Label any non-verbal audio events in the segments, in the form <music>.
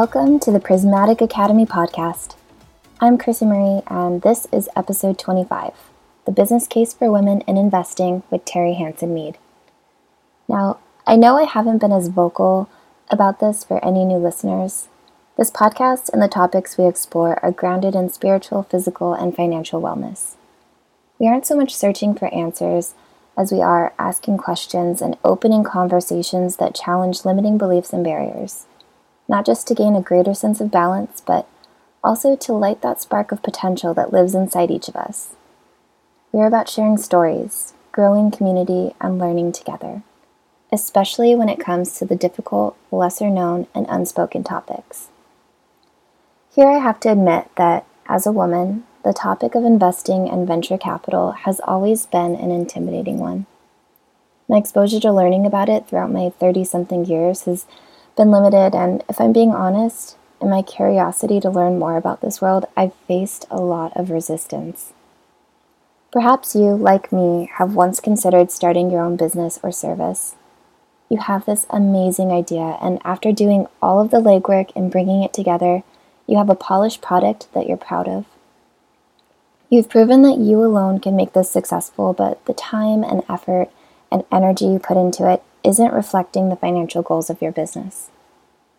Welcome to the Prismatic Academy podcast. I'm Krissy Marie, and this is episode 25 The Business Case for Women in Investing with Terri Hanson Mead. Now, I know I haven't been as vocal about this for any new listeners. This podcast and the topics we explore are grounded in spiritual, physical, and financial wellness. We aren't so much searching for answers as we are asking questions and opening conversations that challenge limiting beliefs and barriers not just to gain a greater sense of balance, but also to light that spark of potential that lives inside each of us. We are about sharing stories, growing community, and learning together, especially when it comes to the difficult, lesser known, and unspoken topics. Here I have to admit that, as a woman, the topic of investing and venture capital has always been an intimidating one. My exposure to learning about it throughout my 30 something years has been limited, and if I'm being honest, in my curiosity to learn more about this world, I've faced a lot of resistance. Perhaps you, like me, have once considered starting your own business or service. You have this amazing idea, and after doing all of the legwork and bringing it together, you have a polished product that you're proud of. You've proven that you alone can make this successful, but the time and effort and energy you put into it isn't reflecting the financial goals of your business.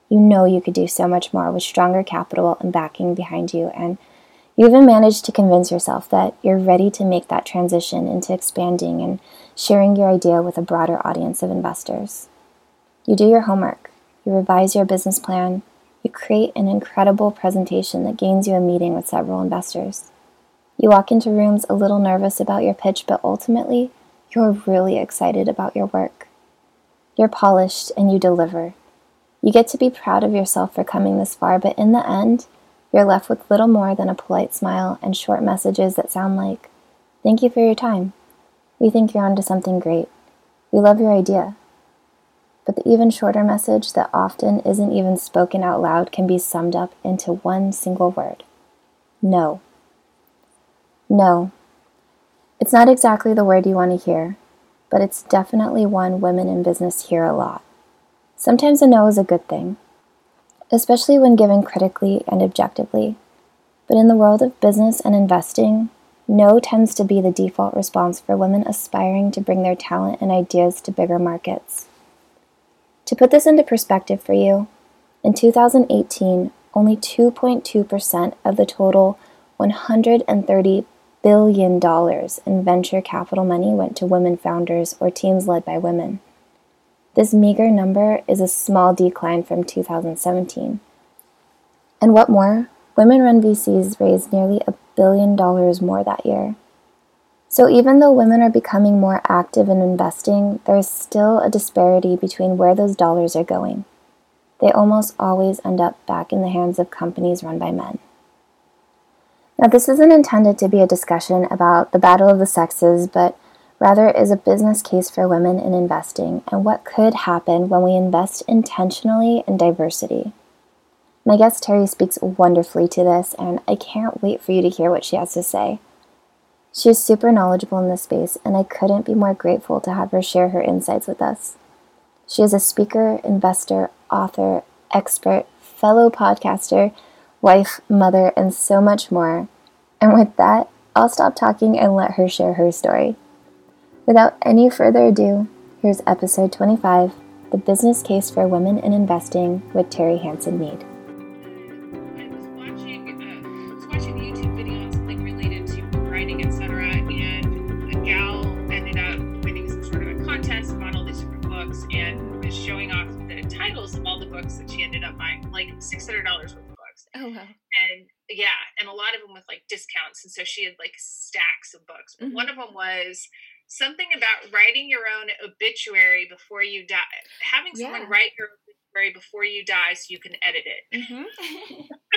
You know you could do so much more with stronger capital and backing behind you, and you even managed to convince yourself that you're ready to make that transition into expanding and sharing your idea with a broader audience of investors. You do your homework, you revise your business plan, you create an incredible presentation that gains you a meeting with several investors. You walk into rooms a little nervous about your pitch, but ultimately, you're really excited about your work. You're polished and you deliver. You get to be proud of yourself for coming this far, but in the end, you're left with little more than a polite smile and short messages that sound like, Thank you for your time. We think you're onto something great. We love your idea. But the even shorter message that often isn't even spoken out loud can be summed up into one single word no. No. It's not exactly the word you want to hear, but it's definitely one women in business hear a lot. Sometimes a no is a good thing, especially when given critically and objectively. But in the world of business and investing, no tends to be the default response for women aspiring to bring their talent and ideas to bigger markets. To put this into perspective for you, in 2018, only 2.2% of the total 130 billion dollars in venture capital money went to women founders or teams led by women. This meager number is a small decline from 2017. And what more, women run VCs raised nearly a billion dollars more that year. So even though women are becoming more active in investing, there is still a disparity between where those dollars are going. They almost always end up back in the hands of companies run by men. Now, this isn't intended to be a discussion about the battle of the sexes, but rather is a business case for women in investing and what could happen when we invest intentionally in diversity. My guest Terri speaks wonderfully to this, and I can't wait for you to hear what she has to say. She is super knowledgeable in this space, and I couldn't be more grateful to have her share her insights with us. She is a speaker, investor, author, expert, fellow podcaster, wife, mother, and so much more. And with that, I'll stop talking and let her share her story. Without any further ado, here's episode 25 The Business Case for Women in Investing with Terri Hanson Mead. I was watching uh, watching the YouTube video on something related to writing etc, and a gal ended up winning some sort of a contest bought all these different books and was showing off the titles of all the books that she ended up buying, like six hundred dollars worth of books. Oh wow! And yeah, and a lot of them with like discounts, and so she had like stacks of books. Mm-hmm. One of them was something about writing your own obituary before you die, having someone yeah. write your obituary before you die so you can edit it. Mm-hmm. <laughs>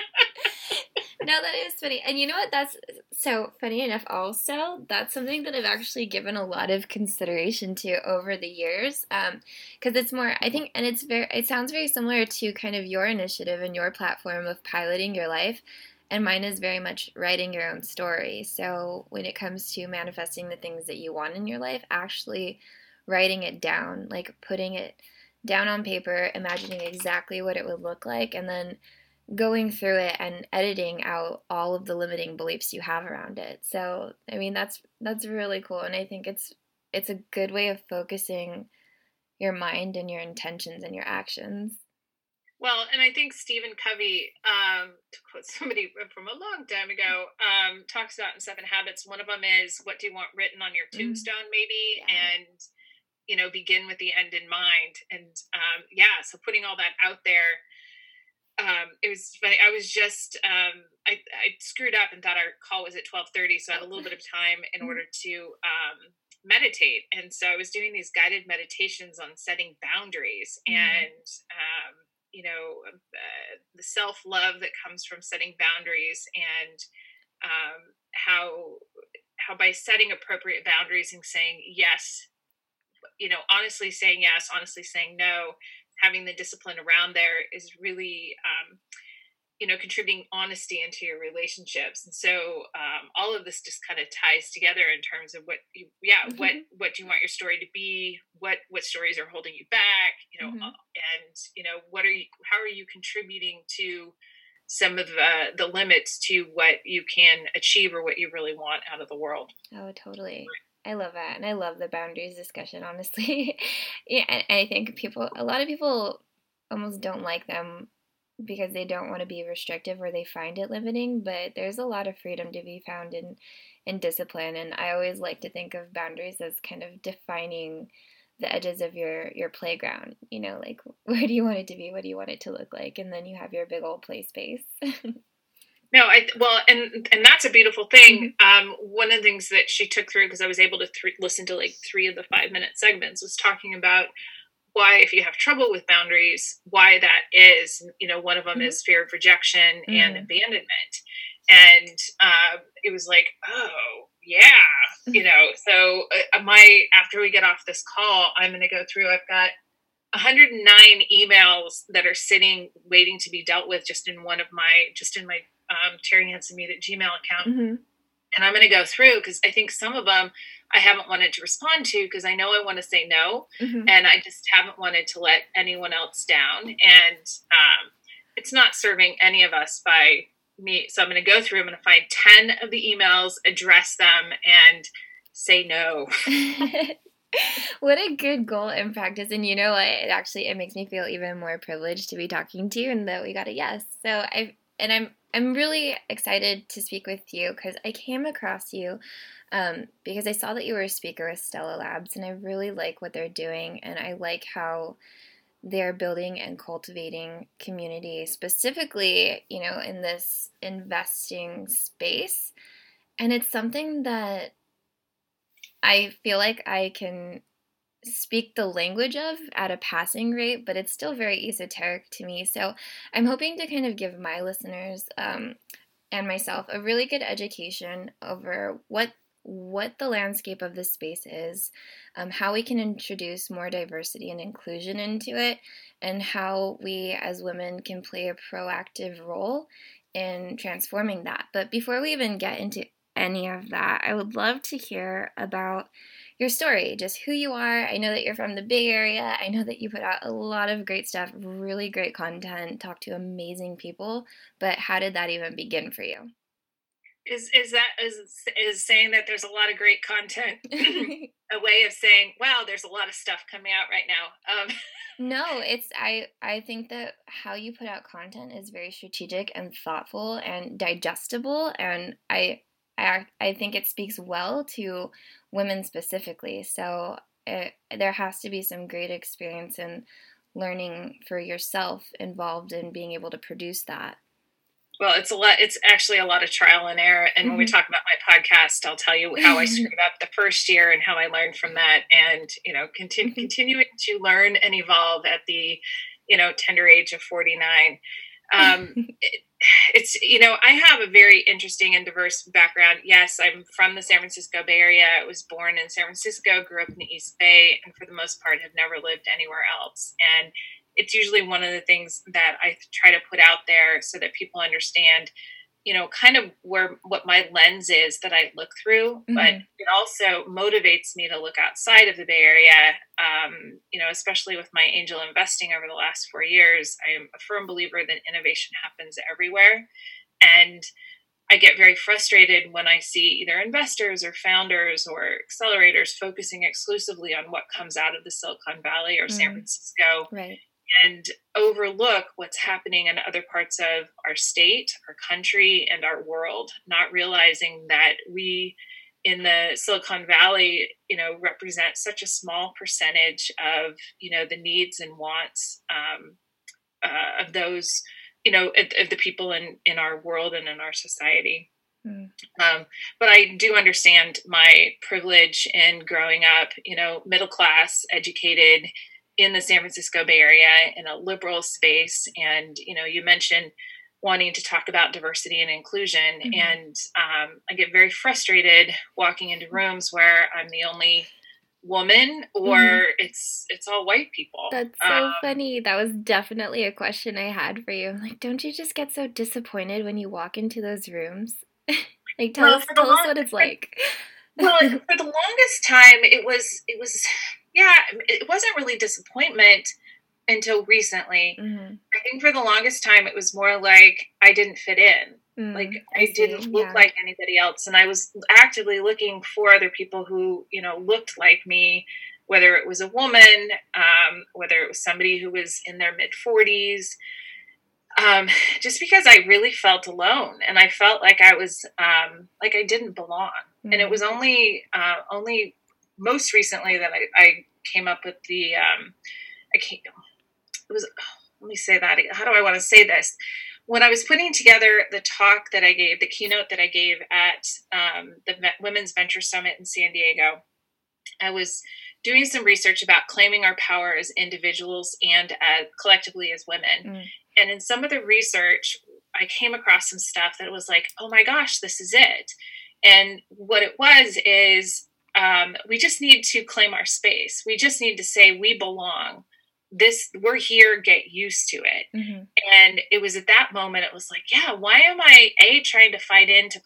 <laughs> no, that is funny. And you know what? That's so funny enough, also. That's something that I've actually given a lot of consideration to over the years. Because um, it's more, I think, and it's very, it sounds very similar to kind of your initiative and your platform of piloting your life. And mine is very much writing your own story. So when it comes to manifesting the things that you want in your life, actually writing it down, like putting it down on paper, imagining exactly what it would look like, and then going through it and editing out all of the limiting beliefs you have around it. So, I mean, that's that's really cool and I think it's it's a good way of focusing your mind and your intentions and your actions. Well, and I think Stephen Covey, um, to quote somebody from a long time ago, um, talks about in Seven Habits. One of them is, "What do you want written on your mm-hmm. tombstone?" Maybe, yeah. and you know, begin with the end in mind. And um, yeah, so putting all that out there um, it was funny. I was just um, I, I screwed up and thought our call was at twelve thirty, so I had a little bit of time in mm-hmm. order to um, meditate. And so I was doing these guided meditations on setting boundaries mm-hmm. and um, you know uh, the self love that comes from setting boundaries and um, how how by setting appropriate boundaries and saying yes, you know, honestly saying yes, honestly saying no having the discipline around there is really um, you know contributing honesty into your relationships. And so um, all of this just kind of ties together in terms of what you yeah mm-hmm. what what do you want your story to be? What what stories are holding you back? You know mm-hmm. uh, and you know what are you how are you contributing to some of the the limits to what you can achieve or what you really want out of the world? Oh totally I love that. And I love the boundaries discussion, honestly. <laughs> yeah, and, I think people, a lot of people almost don't like them because they don't want to be restrictive or they find it limiting, but there's a lot of freedom to be found in in discipline and I always like to think of boundaries as kind of defining the edges of your your playground, you know, like <laughs> where do you want it to be? What do you want it to look like? And then you have your big old play space. <laughs> No, I well, and and that's a beautiful thing. Mm-hmm. Um, one of the things that she took through because I was able to th- listen to like three of the five minute segments was talking about why, if you have trouble with boundaries, why that is. You know, one of them mm-hmm. is fear of rejection mm-hmm. and abandonment, and uh, it was like, oh yeah, you mm-hmm. know. So uh, my after we get off this call, I'm going to go through. I've got 109 emails that are sitting waiting to be dealt with just in one of my just in my um, Terri Hanson Mead at Gmail account. Mm-hmm. And I'm going to go through because I think some of them I haven't wanted to respond to because I know I want to say no. Mm-hmm. And I just haven't wanted to let anyone else down. And um, it's not serving any of us by me. So I'm going to go through, I'm going to find 10 of the emails, address them, and say no. <laughs> what a good goal in practice and you know what it actually it makes me feel even more privileged to be talking to you and that we got a yes so i and i'm I'm really excited to speak with you because I came across you um, because I saw that you were a speaker with Stella Labs, and I really like what they're doing, and I like how they're building and cultivating community, specifically, you know, in this investing space. And it's something that I feel like I can speak the language of at a passing rate, but it's still very esoteric to me. So I'm hoping to kind of give my listeners um, and myself a really good education over what what the landscape of this space is, um, how we can introduce more diversity and inclusion into it, and how we as women can play a proactive role in transforming that. But before we even get into any of that, I would love to hear about your story, just who you are. I know that you're from the Bay Area. I know that you put out a lot of great stuff, really great content, talk to amazing people. But how did that even begin for you? Is is that is is saying that there's a lot of great content <laughs> <laughs> a way of saying, wow, there's a lot of stuff coming out right now? Um. no, <laughs> it's I I think that how you put out content is very strategic and thoughtful and digestible, and I I I think it speaks well to women specifically. So it, there has to be some great experience in learning for yourself involved in being able to produce that. Well, it's a lot. It's actually a lot of trial and error. And when we mm-hmm. talk about my podcast, I'll tell you how I screwed up the first year and how I learned from that, and you know, continue, mm-hmm. continuing to learn and evolve at the you know tender age of forty nine. Um, it, <laughs> it's you know i have a very interesting and diverse background. Yes i'm from the san francisco bay area. I was born in san francisco grew up in the east bay and for the most part have never lived anywhere else. And it's usually one of the things that i try to put out there so that people understand you know, kind of where what my lens is that I look through, mm-hmm. but it also motivates me to look outside of the Bay Area. Um, you know, especially with my angel investing over the last four years, I am a firm believer that innovation happens everywhere. And I get very frustrated when I see either investors or founders or accelerators focusing exclusively on what comes out of the Silicon Valley or mm. San Francisco. Right and overlook what's happening in other parts of our state, our country, and our world, not realizing that we in the Silicon Valley, you know, represent such a small percentage of, you know, the needs and wants um, uh, of those, you know, of, of, the people in, in our world and in our society. Mm. Um, but I do understand my privilege in growing up, you know, middle class, educated, in the San Francisco Bay Area in a liberal space. And, you know, you mentioned wanting to talk about diversity and inclusion. Mm-hmm. And um, I get very frustrated walking into rooms where I'm the only woman or mm-hmm. it's it's all white people. That's so um, funny. That was definitely a question I had for you. I'm like, don't you just get so disappointed when you walk into those rooms? <laughs> like tell well, us tell long, us what it's like. well, for the longest time it was it was yeah, it wasn't really disappointment until recently. Mm-hmm. I think for the longest time, it was more like I didn't fit in. Mm, like I, I didn't look yeah. like anybody else, and I was actively looking for other people who you know looked like me, whether it was a woman, um, whether it was somebody who was in their mid forties. Um, just because I really felt alone, and I felt like I was um, like I didn't belong, mm-hmm. and it mm-hmm. was only uh, only most recently that I, I came up with the um, I can't it was let me say that how do I want to say this? When I was putting together the talk that I gave the keynote that I gave at um, the Women's Venture Summit in San Diego I was doing some research about claiming our power as individuals and uh, collectively as women. Mm. and in some of the research I came across some stuff that was like oh my gosh this is it. And what it was is um, we just need to claim our space. We just need to say we belong. This we're here. Get used to it. Mm-hmm. And it was at that moment it was like, yeah, why am I a trying to fight into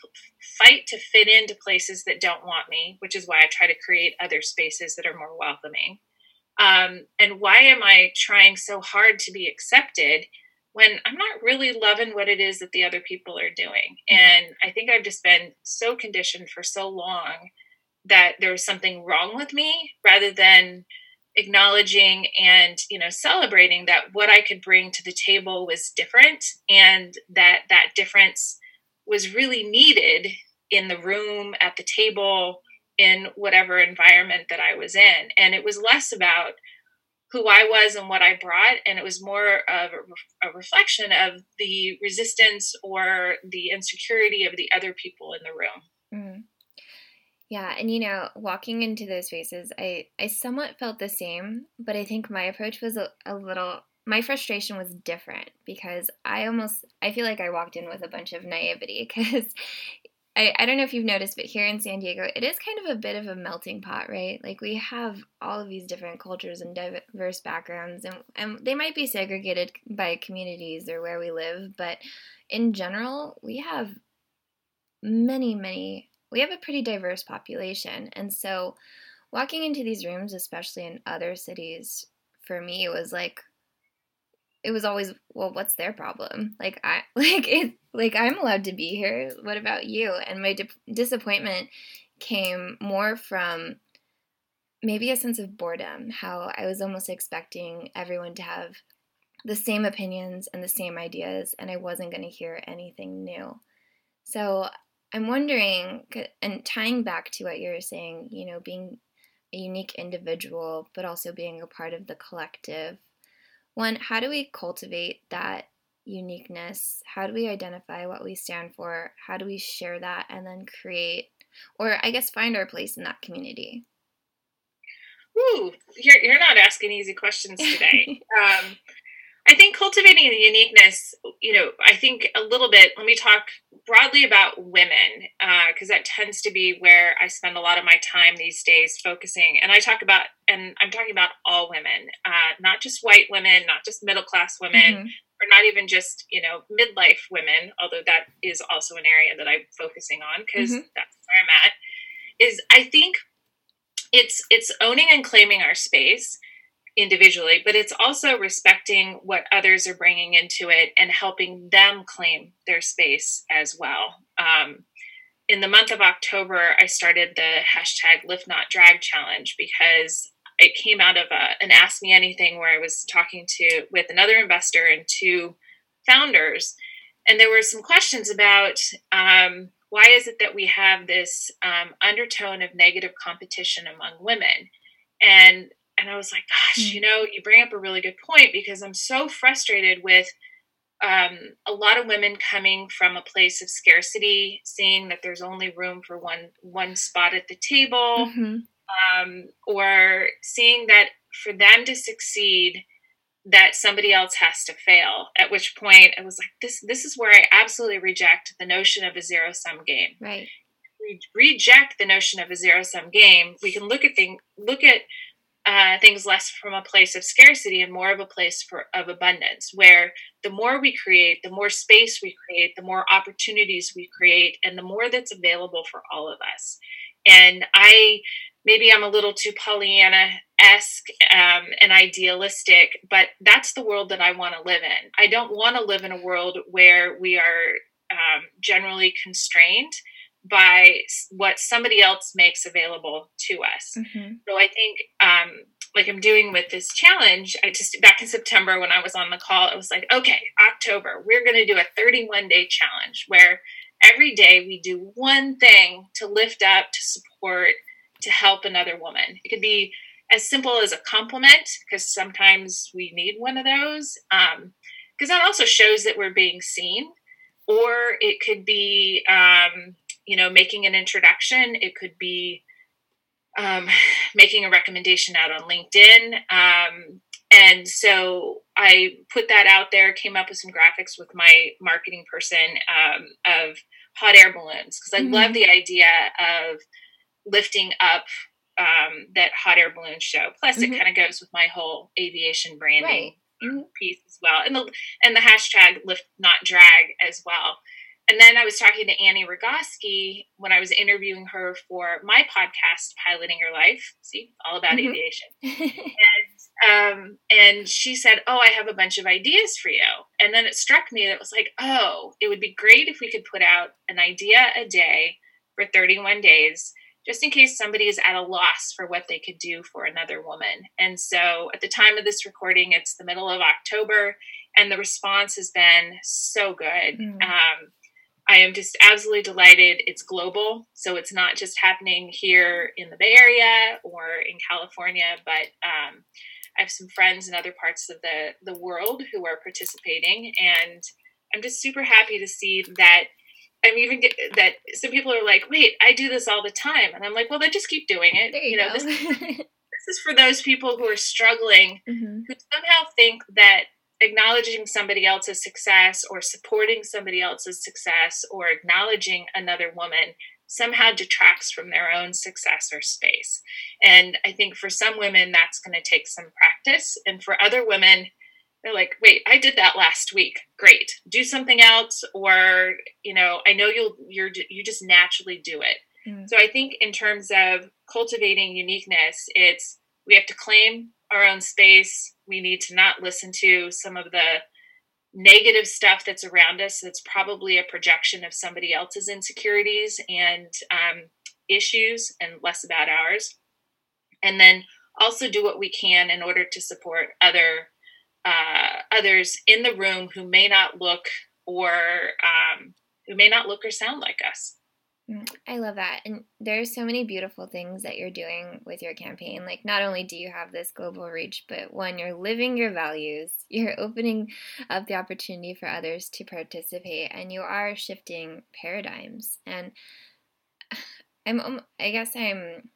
fight to fit into places that don't want me, which is why I try to create other spaces that are more welcoming. Um, and why am I trying so hard to be accepted? when I'm not really loving what it is that the other people are doing. Mm-hmm. And I think I've just been so conditioned for so long that there was something wrong with me rather than acknowledging and you know celebrating that what i could bring to the table was different and that that difference was really needed in the room at the table in whatever environment that i was in and it was less about who i was and what i brought and it was more of a, a reflection of the resistance or the insecurity of the other people in the room mm. Yeah, and you know, walking into those spaces, I I somewhat felt the same, but I think my approach was a, a little my frustration was different because I almost I feel like I walked in with a bunch of naivety <laughs> because I, I don't know if you've noticed, but here in San Diego, it is kind of a bit of a melting pot, right? Like we have all of these different cultures and diverse backgrounds, and, and they might be segregated by communities or where we live, but in general, we have many, many we have a pretty diverse population. And so walking into these rooms, especially in other cities, for me was like it was always well what's their problem like i <laughs> like it like i'm allowed to be here what about you and my di- disappointment came more from maybe a sense of boredom how i was almost expecting everyone to have the same opinions and the same ideas and i wasn't going to hear anything new so I'm wondering, and tying back to what you're saying, you know, being a unique individual, but also being a part of the collective. One, how do we cultivate that uniqueness? How do we identify what we stand for? How do we share that and then create, or I guess find our place in that community? Ooh, you're, you're not asking easy questions today. <laughs> um, I think cultivating the uniqueness, you know, I think a little bit, let me talk broadly about women, because uh, that tends to be where I spend a lot of my time these days focusing. And I talk about, and I'm talking about all women, uh, not just white women, not just middle class women, mm-hmm. or not even just, you know, midlife women, although that is also an area that I'm focusing on because mm-hmm. that's where I'm at. Is I think it's it's owning and claiming our space individually, but it's also respecting what others are bringing into it and helping them claim their space as well. Um, in the month of October, I started the hashtag Lift Not Drag Challenge because it came out of a, an Ask Me Anything where I was talking to with another investor and two founders, and there were some questions about um, why is it that we have this um, undertone of negative competition among women, and and I was like, gosh, you mm. know, you bring up a really good point because I'm so frustrated with um, a lot of women coming from a place of scarcity, seeing that there's only room for one one spot at the table, mm-hmm. um, or seeing that for them to succeed, that somebody else has to fail. At which point, I was like this. This is where I absolutely reject the notion of a zero sum game. Right. We reject the notion of a zero sum game. We can look at things. Look at uh, things less from a place of scarcity and more of a place for, of abundance, where the more we create, the more space we create, the more opportunities we create, and the more that's available for all of us. And I maybe I'm a little too Pollyanna esque um, and idealistic, but that's the world that I want to live in. I don't want to live in a world where we are um, generally constrained by what somebody else makes available to us. Mm-hmm. So I think, um, like I'm doing with this challenge, I just back in September when I was on the call, it was like, okay, October, we're going to do a 31 day challenge where every day we do one thing to lift up, to support, to help another woman. It could be as simple as a compliment because sometimes we need one of those. Because um, that also shows that we're being seen. Or it could be, um, you know, making an introduction. It could be um, <sighs> making a recommendation out on LinkedIn. Um, and so I put that out there, came up with some graphics with my marketing person um, of hot air balloons because I mm-hmm. love the idea of lifting up um, that hot air balloon show. Plus, mm-hmm. it kind of goes with my whole aviation branding right. mm-hmm. piece as well, and the and the hashtag lift not drag as well. And then I was talking to Annie Rogoski when I was interviewing her for my podcast, Piloting Your Life. See, all about mm-hmm. aviation. <laughs> and um, and she said, "Oh, I have a bunch of ideas for you." And then it struck me that it was like, "Oh, it would be great if we could put out an idea a day for 31 days." Just in case somebody is at a loss for what they could do for another woman. And so at the time of this recording, it's the middle of October, and the response has been so good. Mm. Um, I am just absolutely delighted. It's global, so it's not just happening here in the Bay Area or in California, but um, I have some friends in other parts of the the world who are participating, and I'm just super happy to see that. I'm even get, that some people are like, "Wait, I do this all the time," and I'm like, "Well, then just keep doing it." There you, you know, this, <laughs> this is for those people who are struggling, mm-hmm. who somehow think that acknowledging somebody else's success or supporting somebody else's success or acknowledging another woman somehow detracts from their own success or space. And I think for some women, that's going to take some practice. And for other women, they're like, wait, I did that last week. Great. Do something else. Or, you know, I know you'll, you're, you just naturally do it. Mm. So I think in terms of cultivating uniqueness, it's, we have to claim our own space. We need to not listen to some of the negative stuff that's around us that's probably a projection of somebody else's insecurities and um, issues and less about ours. And then also do what we can in order to support other uh, others in the room who may not look or um, who may not look or sound like us. Mm, I love that. And there's so many beautiful things that you're doing with your campaign. Like not only do you have this global reach, but one, you're living your values, <laughs> you're opening up the opportunity for others to participate, and you are shifting paradigms. And <sighs> I'm um, I guess I'm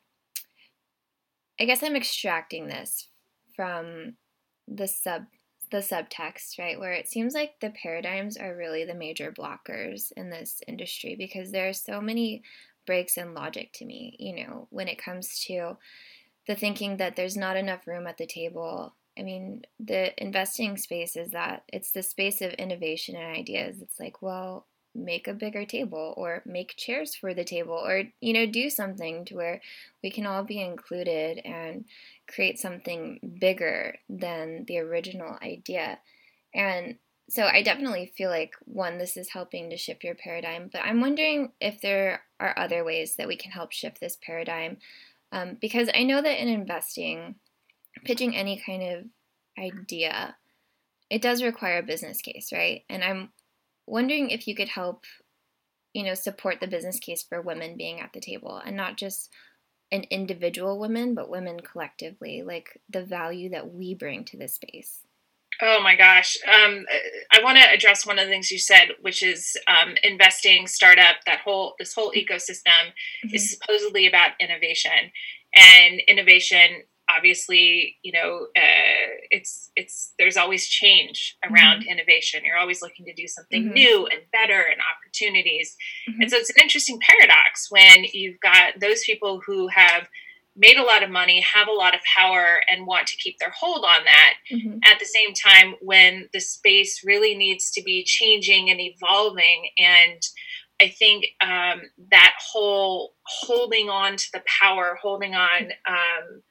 I guess I'm extracting this from the sub the subtext, right, where it seems like the paradigms are really the major blockers in this industry because there are so many breaks in logic to me, you know, when it comes to the thinking that there's not enough room at the table. I mean, the investing space is that it's the space of innovation and ideas. It's like, well, make a bigger table or make chairs for the table or you know do something to where we can all be included and create something bigger than the original idea. And so i definitely feel like one this is helping to shift your paradigm but i'm wondering if there are other ways that we can help shift this paradigm um, because i know that in investing pitching any kind of idea it does require a business case right? And i'm wondering if you could help, you know, support the business case for women being at the table and not just an individual woman, but women collectively, like the value that we bring to this space. Oh my gosh. Um, I want to address one of the things you said, which is um, investing, startup, that whole, this whole ecosystem mm-hmm. is supposedly about innovation. And innovation obviously you know uh, it's it's there's always change around mm-hmm. innovation you're always looking to do something mm-hmm. new and better and opportunities mm-hmm. and so it's an interesting paradox when you've got those people who have made a lot of money have a lot of power and want to keep their hold on that mm-hmm. at the same time when the space really needs to be changing and evolving and I think um, that whole holding on to the power, holding on um,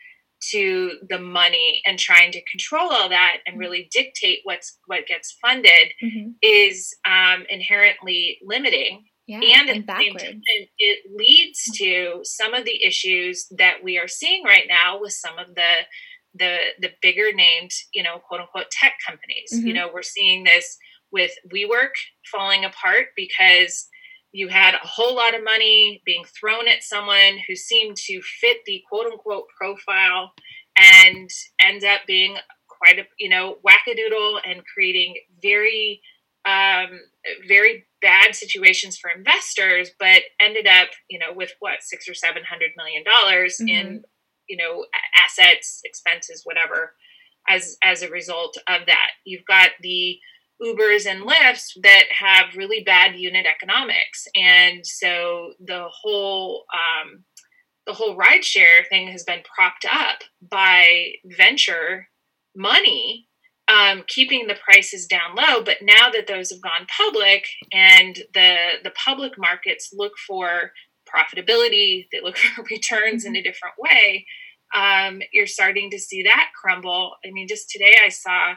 to the money and trying to control all that and mm-hmm. really dictate what's what gets funded mm-hmm. is um, inherently limiting yeah, and, and backwards. it leads to some of the issues that we are seeing right now with some of the the the bigger named you know quote unquote tech companies mm-hmm. you know we're seeing this with WeWork falling apart because you had a whole lot of money being thrown at someone who seemed to fit the quote unquote profile and end up being quite a you know wackadoodle and creating very um, very bad situations for investors but ended up you know with what six or seven hundred million dollars mm-hmm. in you know assets expenses whatever as as a result of that you've got the Ubers and Lyfts that have really bad unit economics, and so the whole um, the whole rideshare thing has been propped up by venture money, um, keeping the prices down low. But now that those have gone public, and the the public markets look for profitability, they look <laughs> for returns in a different way. Um, you're starting to see that crumble. I mean, just today I saw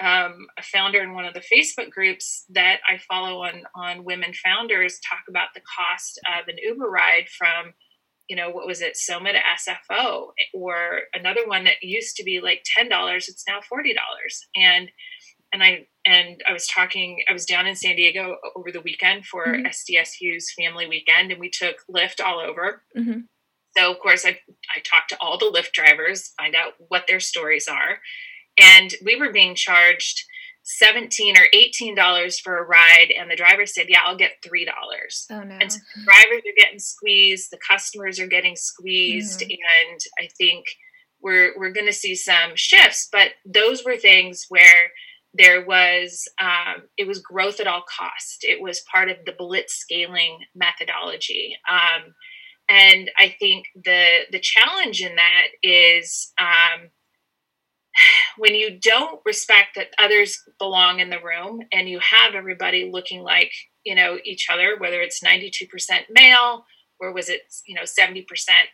um, a founder in one of the Facebook groups that I follow on on women founders talk about the cost of an Uber ride from, you know, what was it, Soma to SFO, or another one that used to be like ten dollars, it's now forty dollars, and and I and I was talking, I was down in San Diego over the weekend for mm-hmm. SDSU's family weekend, and we took Lyft all over. Mm-hmm. So of course I I talked to all the Lyft drivers, find out what their stories are and we were being charged 17 or 18 dollars for a ride and the driver said yeah i'll get three dollars oh, no. and so drivers are getting squeezed the customers are getting squeezed mm-hmm. and i think we're we're going to see some shifts but those were things where there was um, it was growth at all cost it was part of the blitz scaling methodology um, and i think the the challenge in that is um, when you don't respect that others belong in the room and you have everybody looking like you know each other whether it's 92% male or was it you know 70%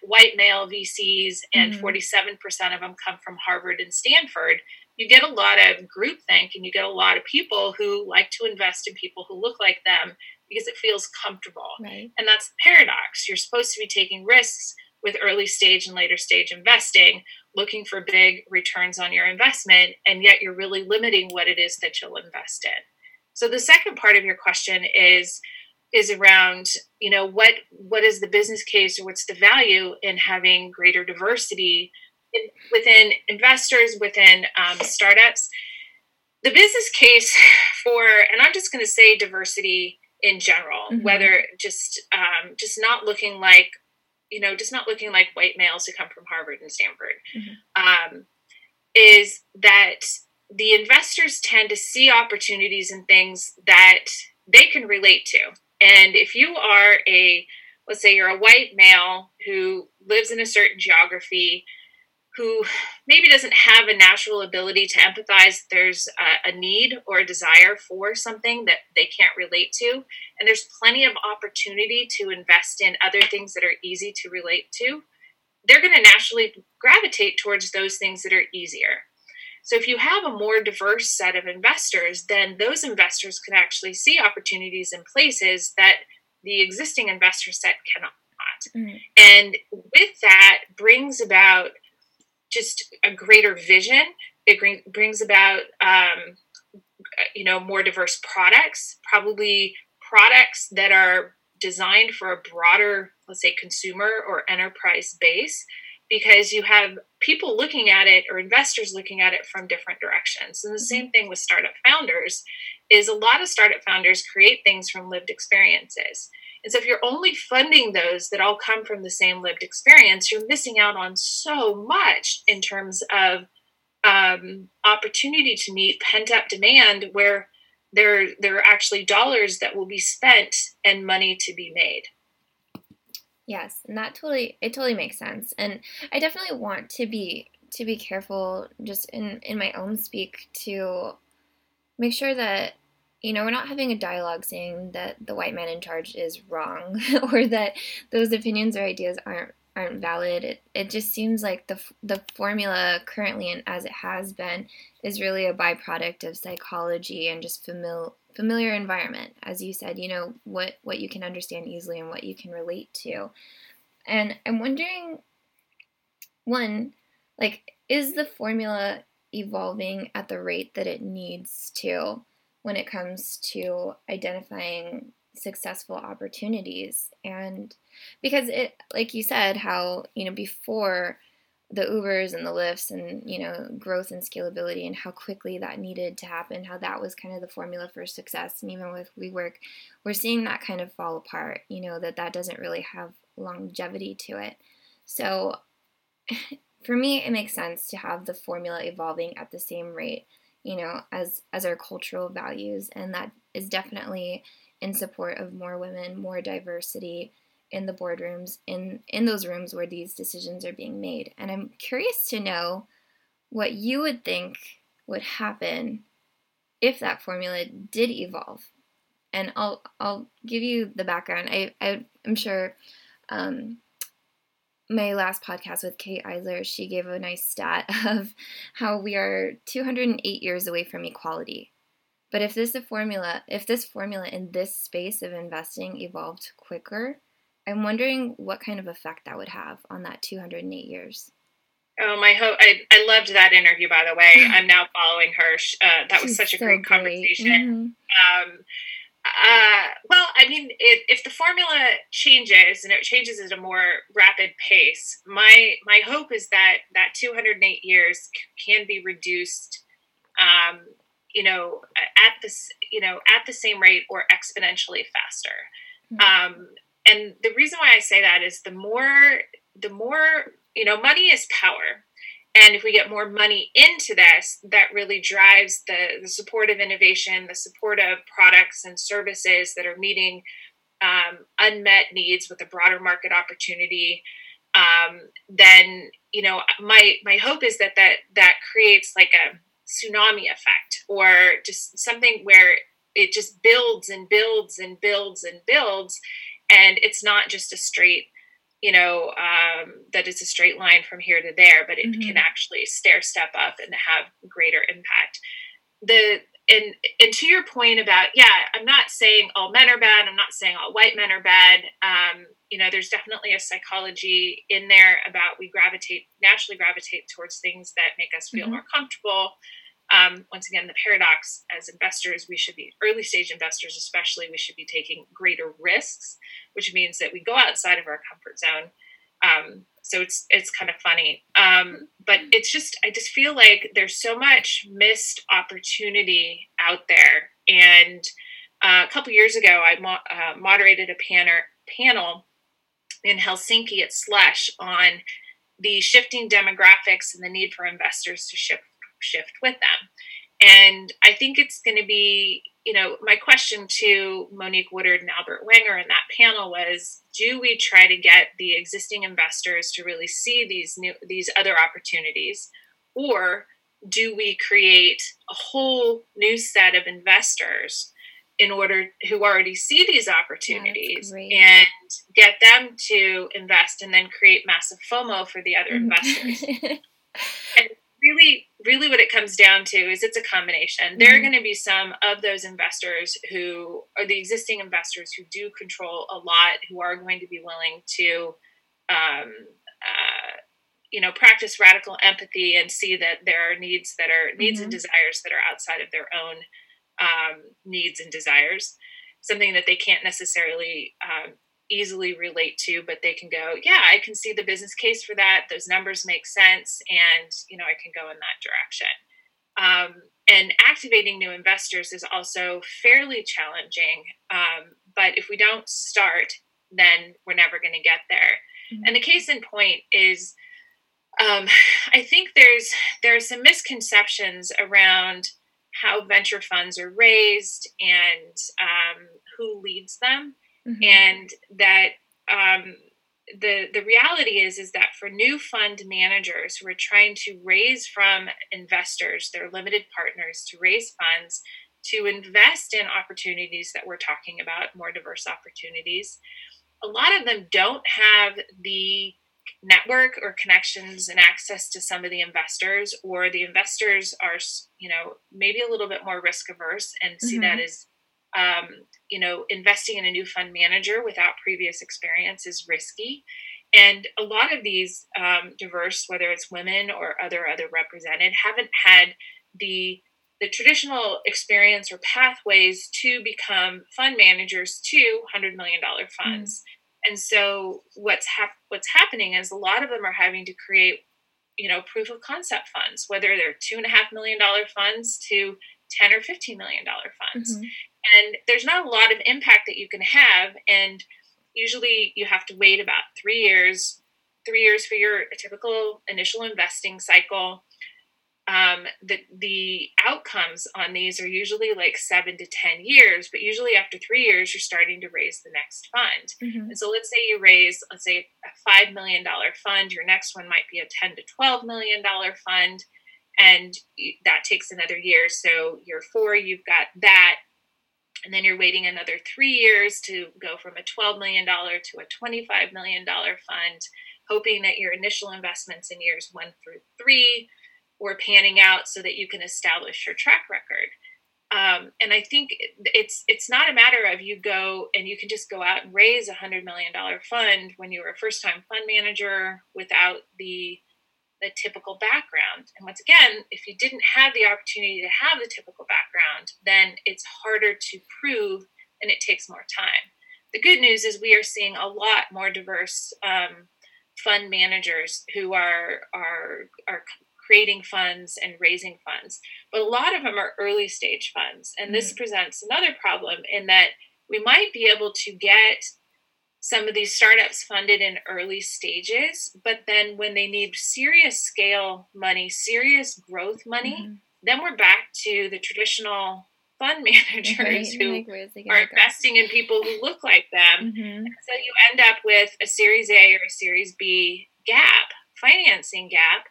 white male vcs and mm-hmm. 47% of them come from harvard and stanford you get a lot of groupthink and you get a lot of people who like to invest in people who look like them because it feels comfortable right. and that's the paradox you're supposed to be taking risks with early stage and later stage investing looking for big returns on your investment, and yet you're really limiting what it is that you'll invest in. So the second part of your question is is around you know what what is the business case or what's the value in having greater diversity in, within investors within um, startups the business case for and i'm just going to say diversity in general mm-hmm. whether just um, just not looking like you know, just not looking like white males who come from Harvard and Stanford, mm-hmm. um, is that the investors tend to see opportunities and things that they can relate to. And if you are a, let's say you're a white male who lives in a certain geography, who maybe doesn't have a natural ability to empathize, there's a, a need or a desire for something that they can't relate to. And there's plenty of opportunity to invest in other things that are easy to relate to. They're going to naturally gravitate towards those things that are easier. So if you have a more diverse set of investors, then those investors can actually see opportunities in places that the existing investor set cannot. Mm-hmm. And with that brings about just a greater vision. It brings about, um, you know, more diverse products, probably products that are designed for a broader, let's say, consumer or enterprise base because you have people looking at it or investors looking at it from different directions. And the same thing with startup founders is a lot of startup founders create things from lived experiences. And so if you're only funding those that all come from the same lived experience, you're missing out on so much in terms of um, opportunity to meet pent up demand where there, there are actually dollars that will be spent and money to be made. Yes, and that totally it totally makes sense. And I definitely want to be to be careful just in in my own speak to make sure that you know, we're not having a dialogue saying that the white man in charge is wrong <laughs> or that those opinions or ideas aren't aren't valid. It, it just seems like the the formula currently and as it has been is really a byproduct of psychology and just familiar familiar environment. As you said you know what what you can understand easily and what you can relate to. And i'm wondering one like is the formula evolving at the rate that it needs to when it comes to identifying successful opportunities and because it like you said how you know before the Ubers and the Lyfts and you know growth and scalability and how quickly that needed to happen, how that was kind of the formula for success. And even with WeWork, we're seeing that kind of fall apart. You know that that doesn't really have longevity to it. So <laughs> for me, it makes sense to have the formula evolving at the same rate, you know, as as our cultural values, and that is definitely in support of more women, more diversity, in the boardrooms in in those rooms where these decisions are being made. And i'm curious to know what you would think would happen if that formula did evolve. And i'll i'll give you the background. I, I am sure um, my last podcast with Kate Eisler, she gave a nice stat <laughs> of how we are 208 years away from equality. But if this formula, if this formula in this space of investing evolved quicker, I'm wondering what kind of effect that would have on that 208 years. Oh, my hope! I, I loved that interview. By the way, <laughs> I'm now following her. Uh, that was She's such a so great, great, conversation. Mm-hmm. Um, uh, well, I mean, it, if the formula changes and it changes at a more rapid pace, my my hope is that that 208 years can be reduced. Um, you know, at this, you know, at the same rate or exponentially faster. Mm-hmm. Um, and the reason why I say that is the more the more you know money is power and if we get more money into this that really drives the, the support of innovation the support of products and services that are meeting um, unmet needs with a broader market opportunity um, then you know my my hope is that that that creates like a tsunami effect or just something where it just builds and builds and builds and builds. And it's not just a straight you know um, that it's a straight line from here to there but it mm-hmm. can actually stair step up and have greater impact the and and to your point about yeah i'm not saying all men are bad i'm not saying all white men are bad um, you know there's definitely a psychology in there about we gravitate naturally gravitate towards things that make us feel mm-hmm. more comfortable um, once again, the paradox as investors, we should be early stage investors, especially, we should be taking greater risks, which means that we go outside of our comfort zone. Um, so it's it's kind of funny, um, but it's just I just feel like there's so much missed opportunity out there. And uh, a couple years ago, I mo- uh, moderated a panel panel in Helsinki at Slush on the shifting demographics and the need for investors to shift shift with them. And I think it's going to be, you know, my question to Monique Woodard and Albert Wenger in that panel was do we try to get the existing investors to really see these new these other opportunities or do we create a whole new set of investors in order who already see these opportunities and get them to invest and then create massive FOMO for the other mm-hmm. investors. <laughs> and really, really what it comes down to is it's a combination. Mm-hmm. There are going to be some of those investors who are the existing investors who do control a lot, who are going to be willing to um, uh, you know practice radical empathy and see that there are needs that are needs mm-hmm. and desires that are outside of their own um, needs and desires something that they can't necessarily um, easily relate to but they can go yeah i can see the business case for that. Those numbers make sense and you know i can go in that direction. Um, and activating new investors is also fairly challenging um, but if we don't start then we're never going to get there. Mm-hmm. and the case in point is um, I think there's there are some misconceptions around how venture funds are raised and um, who leads them, mm-hmm. and that um, the the reality is is that for new fund managers who are trying to raise from investors, their limited partners, to raise funds to invest in opportunities that we're talking about, more diverse opportunities. A lot of them don't have the network or connections and access to some of the investors or the investors are you know maybe a little bit more risk averse and see mm-hmm. that as um, you know investing in a new fund manager without previous experience is risky and a lot of these um, diverse whether it's women or other other represented haven't had the the traditional experience or pathways to become fund managers to $100 million funds mm-hmm and so what's hap- what's happening is a lot of them are having to create, you know, proof of concept funds, whether they're two and a half million dollar funds to ten or fifteen million dollar funds. Mm-hmm. And there's not a lot of impact that you can have. And usually you have to wait about three years, three years for your typical initial investing cycle um, the the outcomes on these are usually like seven to ten years, but usually after three years, you're starting to raise the next fund. Mm-hmm. And so let's say you raise, let's say a five million dollar fund, your next one might be a ten to twelve million dollar fund, and that takes another year. So year four, you've got that. And then you're waiting another three years to go from a $12 million to a $25 million fund, hoping that your initial investments in years one through three were panning out so that you can establish your track record. Um, and I think it's it's not a matter of you go and you can just go out and raise a hundred million dollar fund when you were a first time fund manager without the the typical background. And once again, if you didn't have the opportunity to have the typical background, then it's harder to prove and it takes more time. The good news is we are seeing a lot more diverse um, fund managers who are are are creating funds and raising funds. But a lot of them are early stage funds. And this mm-hmm. presents another problem in that we might be able to get some of these startups funded in early stages, but then when they need serious scale money, serious growth money, mm-hmm. then we're back to the traditional fund <laughs> managers right. who like, are investing in people who look like them. Mm-hmm. So you end up with a Series A or a Series B gap, financing gap,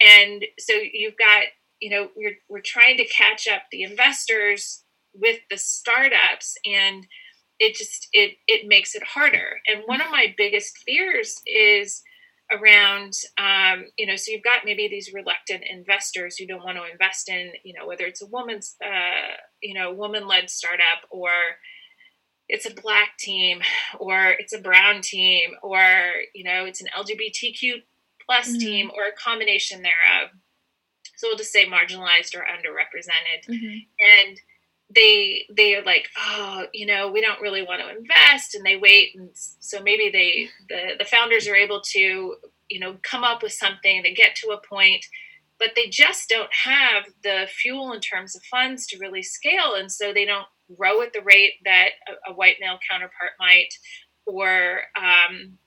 and so you've got you know we're, we're trying to catch up the investors with the startups and it just it it makes it harder and one of my biggest fears is around um, you know so you've got maybe these reluctant investors who don't want to invest in you know whether it's a woman's uh, you know woman-led startup or it's a black team or it's a brown team or you know it's an lgbtq plus mm-hmm. team or a combination thereof. So we'll just say marginalized or underrepresented. Mm-hmm. And they they are like, oh, you know, we don't really want to invest, and they wait, and so maybe they the the founders are able to you know come up with something. They get to a point, but they just don't have the fuel in terms of funds to really scale, and so they don't grow at the rate that a, a white male counterpart might, or um,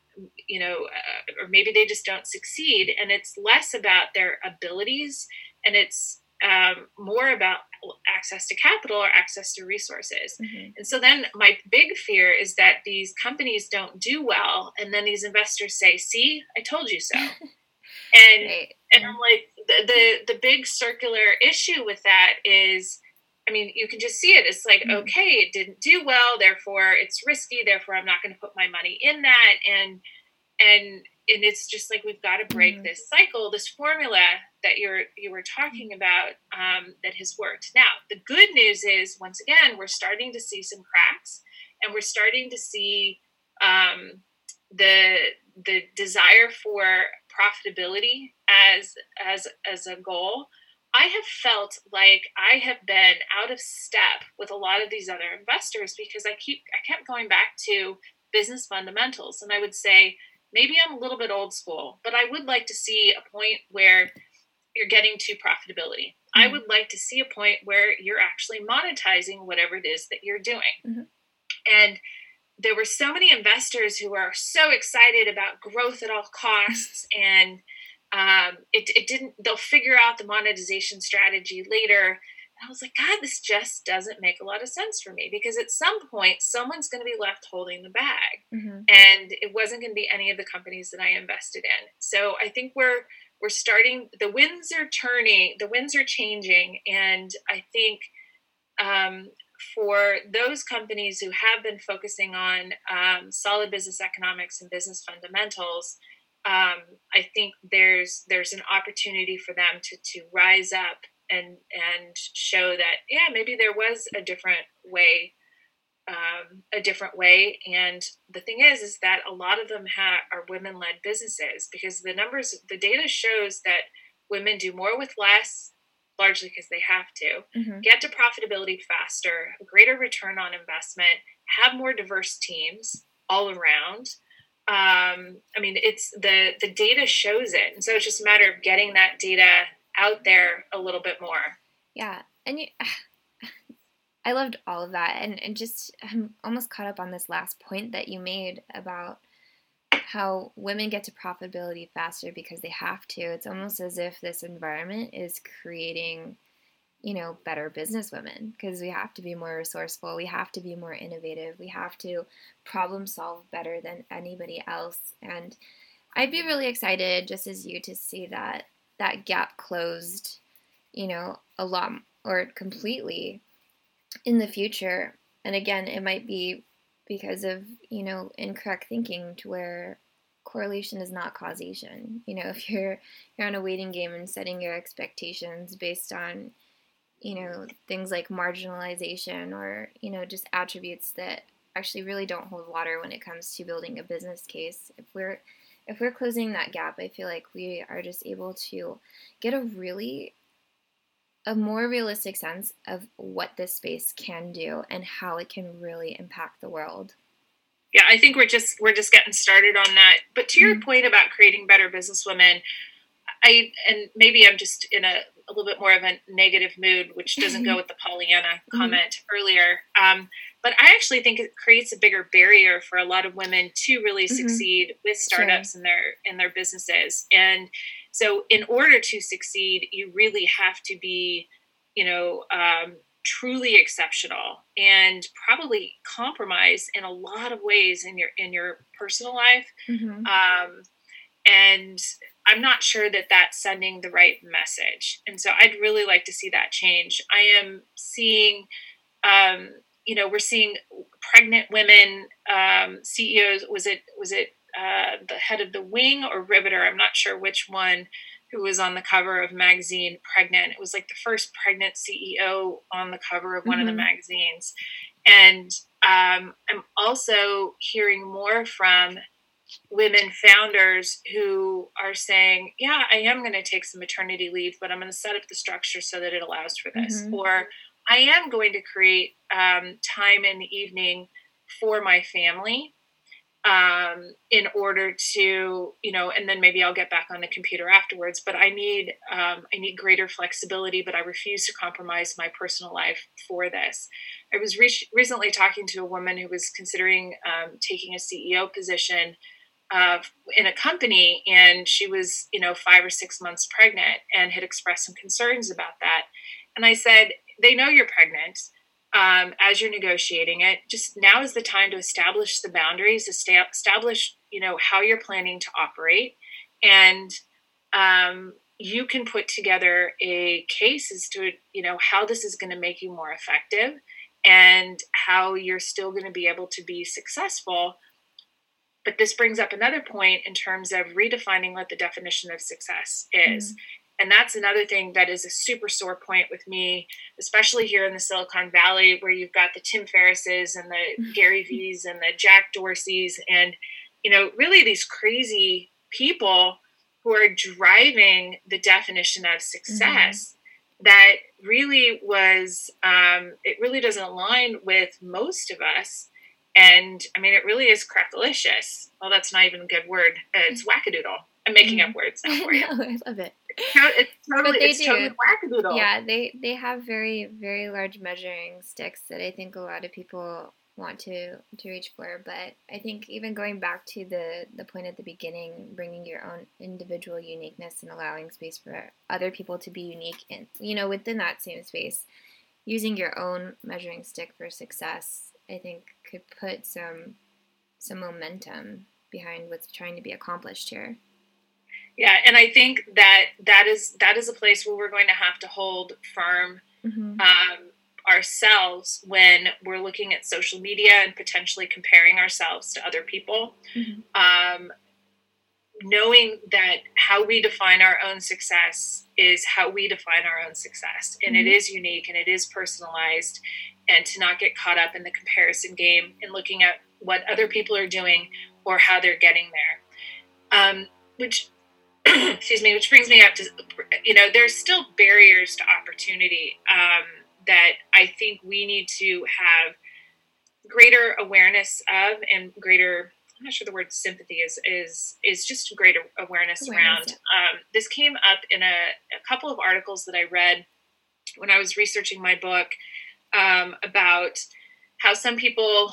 you know, uh, or maybe they just don't succeed. And it's less about their abilities and it's um, more about access to capital or access to resources. Mm-hmm. And so then my big fear is that these companies don't do well, and then these investors say, "See, I told you so." <laughs> and right. and I'm like, the, the the big circular issue with that is. I mean, you can just see it. It's like, mm-hmm. okay, it didn't do well, therefore it's risky, therefore I'm not going to put my money in that. And and and it's just like we've got to break mm-hmm. this cycle this formula that you're you were talking mm-hmm. about um, that has worked now the good news is once again we're starting to see some cracks and we're starting to see um, the the desire for profitability as as as a goal i have felt like i have been out of step with a lot of these other investors because i keep i kept going back to business fundamentals and i would say maybe I'm a little bit old school, but I would like to see a point where you're getting to profitability. Mm-hmm. I would like to see a point where you're actually monetizing whatever it is that you're doing. Mm-hmm. And there were so many investors who are so excited about growth at all costs <laughs> and um, it, it didn't they'll figure out the monetization strategy later I was like, God, this just doesn't make a lot of sense for me because at some point someone's going to be left holding the bag, mm-hmm. and it wasn't going to be any of the companies that I invested in. So I think we're we're starting. The winds are turning. The winds are changing, and I think um, for those companies who have been focusing on um, solid business economics and business fundamentals. Um, I think there's there's an opportunity for them to to rise up and and show that yeah maybe there was a different way um, a different way. And the thing is is that a lot of them ha- are women led businesses because the numbers the data shows that women do more with less largely because they have to mm-hmm. get to profitability faster a greater return on investment have more diverse teams all around. Um, i mean it's the the data shows it. And so it's just a matter of getting that data out there a little bit more. Yeah. And you, <sighs> I loved all of that. And, and just, I'm almost caught up on this last point that you made about how women get to profitability faster because they have to. It's almost as if this environment is creating, you know, better business women because we have to be more resourceful, we have to be more innovative, we have to problem solve better than anybody else. And I'd be really excited, just as you, to see that that gap closed, you know, a lot or completely in the future. And again, it might be because of, you know, incorrect thinking to where correlation is not causation. You know, <laughs> if you're you're on a waiting game and setting your expectations based on, you know, things like marginalization or, you know, just attributes that actually really don't hold water when it comes to building a business case. If we're if we're closing that gap, I feel like we are just able to get a really a more realistic sense of what this space can do and how it can really impact the world. Yeah, I think we're just we're just getting started on that. But to your mm-hmm. point about creating better businesswomen, I and maybe I'm just in a, a little bit more of a negative mood, which doesn't go <laughs> with the Pollyanna mm-hmm. comment mm-hmm. earlier. Um, but I actually think it creates a bigger barrier for a lot of women to really mm-hmm. succeed with startups sure. in their in their businesses. And so, in order to succeed, you really have to be, you know, um, truly exceptional and probably compromise in a lot of ways in your in your personal life. Mm-hmm. Um, and I'm not sure that that's sending the right message. And so, I'd really like to see that change. I am seeing. Um, you know, we're seeing pregnant women um, CEOs. Was it was it uh, the head of the wing or Riveter? I'm not sure which one. Who was on the cover of magazine pregnant? It was like the first pregnant CEO on the cover of one mm-hmm. of the mm-hmm. magazines, and um, I'm also hearing more from women founders who are saying, "Yeah, I am going to take some maternity leave, but I'm going to set up the structure so that it allows for this," mm-hmm. or I am going to create um, time in the evening for my family um, in order to, you know, and then maybe I'll get back on the computer afterwards. But I need um, I need greater flexibility, but I refuse to compromise my personal life for this. I was re- recently talking to a woman who was considering um, taking a CEO position. Uh, in a company and she was, you know, five or six months pregnant and had expressed some concerns about that. And I said, they know you're pregnant um, as you're negotiating it. Just now is the time to establish the boundaries, establish, you know, how you're planning to operate. And um, you can put together a case as to, you know, how this is going to make you more effective and how you're still going to be able to be successful but this brings up another point in terms of redefining what the definition of success is. Mm. And that's another thing that is a super sore point with me, especially here in the Silicon Valley, where you've got the Tim Ferrisses and the mm. Gary V's and the Jack Dorseys, and you know, really these crazy people who are driving the definition of success. Mm-hmm. That really was, um, it really doesn't align with most of us and I mean, it really is crackalicious. Well, that's not even a good word. It's wackadoodle. I'm making mm-hmm. up words now <laughs> for you. I love it. It's, totally, it's do. totally wackadoodle. Yeah, they they have very very large measuring sticks that I think a lot of people want to to reach for. But I think even going back to the the point at the beginning, bringing your own individual uniqueness and allowing space for other people to be unique, and you know within that same space, using your own measuring stick for success I think could put some some momentum behind what's trying to be accomplished here. Yeah, and I think that that is that is a place where we're going to have to hold firm mm-hmm. um, ourselves when we're looking at social media and potentially comparing ourselves to other people. Mm-hmm. Um, knowing that how we define our own success is how we define our own success, and mm-hmm. it is unique and it is personalized, and to not get caught up in the comparison game and looking at what other people are doing or how they're getting there. Um, which, <clears throat> excuse me, which brings me up to, you know, there's still barriers to opportunity um, that I think we need to have greater awareness of and greater I'm not sure the word sympathy is is is just greater awareness, awareness around. Um, this came up in a, a, couple of articles that I read when I was researching my book um, about how some people,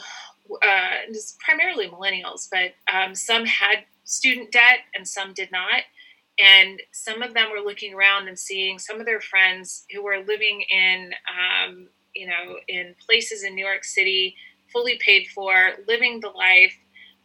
uh, primarily millennials, but um, some had student debt and some did not. And some of them were looking around and seeing some of their friends who were living in, um, you know, in places in New York City, fully paid for, living the life,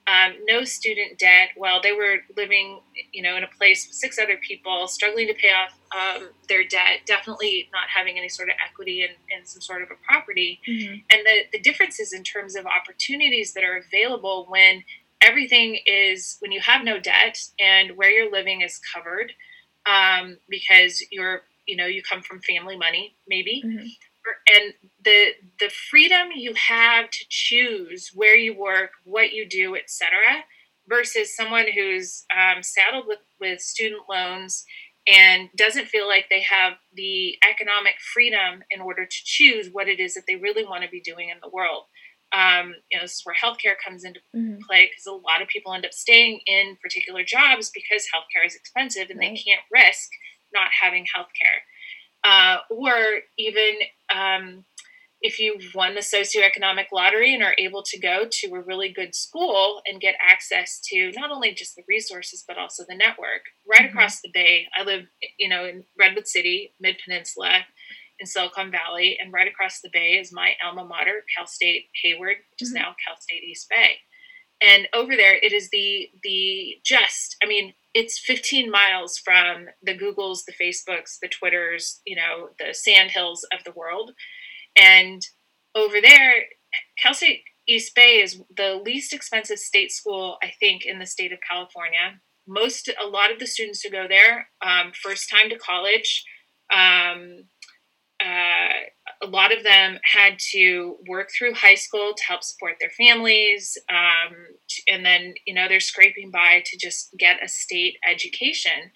um, no student debt while they were living, you know, in a place with six other people, struggling to pay off um, their debt, definitely not having any sort of equity in, in some sort of a property. Mm-hmm. And the, the differences in terms of opportunities that are available when everything is, when you have no debt and where you're living is covered um, because you're, you know, you come from family money, maybe. Mm-hmm and the the freedom you have to choose where you work, what you do, etc., versus someone who's um, saddled with with student loans and doesn't feel like they have the economic freedom in order to choose what it is that they really want to be doing in the world. Um, you know, this is where healthcare comes into mm-hmm. play because a lot of people end up staying in particular jobs because healthcare is expensive and right. they can't risk not having healthcare uh, or even um, if you've won the socioeconomic lottery and are able to go to a really good school and get access to not only just the resources but also the network right mm-hmm. across the bay i live you know in redwood city mid peninsula in silicon valley and right across the bay is my alma mater cal state hayward which mm-hmm. is now cal state east bay and over there it is the the just i mean it's 15 miles from the Googles, the Facebooks, the Twitters, you know, the Sandhills of the world. And over there, Cal State East Bay is the least expensive state school, I think, in the state of California. Most, a lot of the students who go there, um, first time to college, um, uh, a lot of them had to work through high school to help support their families um, and then you know they're scraping by to just get a state education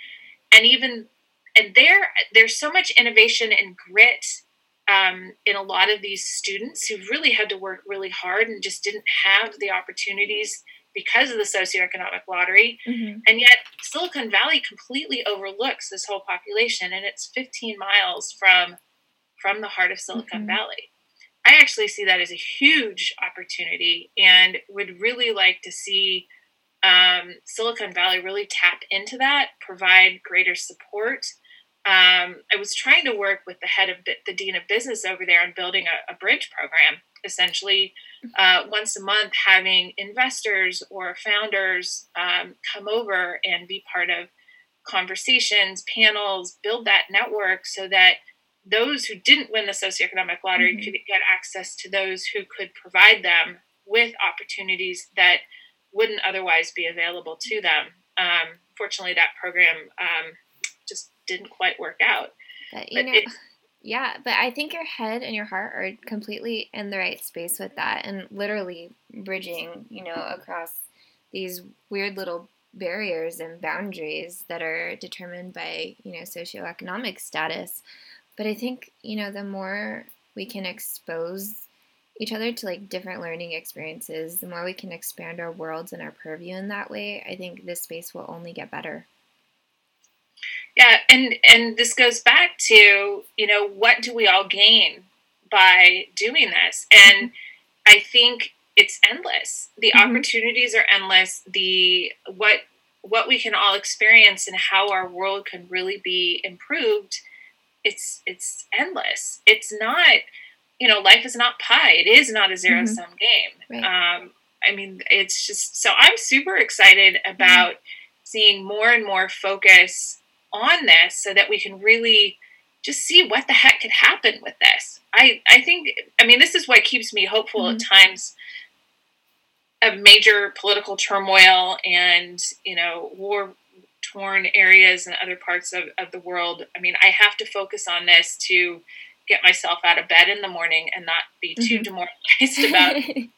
and even and there there's so much innovation and grit um, in a lot of these students who really had to work really hard and just didn't have the opportunities because of the socioeconomic lottery. Mm-hmm. And yet, Silicon Valley completely overlooks this whole population, and it's 15 miles from from the heart of Silicon mm-hmm. Valley. I actually see that as a huge opportunity and would really like to see um, Silicon Valley really tap into that, provide greater support. Um, I was trying to work with the head of the dean of business over there on building a, a bridge program, essentially uh, once a month, having investors or founders um, come over and be part of conversations, panels, build that network so that those who didn't win the socioeconomic lottery mm-hmm. could get access to those who could provide them with opportunities that wouldn't otherwise be available to them. Um, fortunately, that program um, just didn't quite work out. But, you but know, <sighs> yeah, but I think your head and your heart are completely in the right space with that, and literally bridging, you know, across these weird little barriers and boundaries that are determined by, you know, socioeconomic status. But I think, you know, the more we can expose each other to like different learning experiences, the more we can expand our worlds and our purview in that way, I think this space will only get better. Yeah, and and this goes back to, you know, what do we all gain by doing this? And mm-hmm. I think it's endless. The mm-hmm. opportunities are endless. The what what we can all experience and how our world can really be improved, it's it's endless. It's not you know, life is not pie. It is not a zero sum mm-hmm. game. Right. Um, I mean, it's just so I'm super excited about mm-hmm. seeing more and more focus on this so that we can really just see what the heck could happen with this. I, I think, I mean, this is what keeps me hopeful mm-hmm. at times of major political turmoil and, you know, war torn areas and other parts of, of the world. I mean, I have to focus on this to get myself out of bed in the morning and not be too mm-hmm. demoralized <laughs> about the,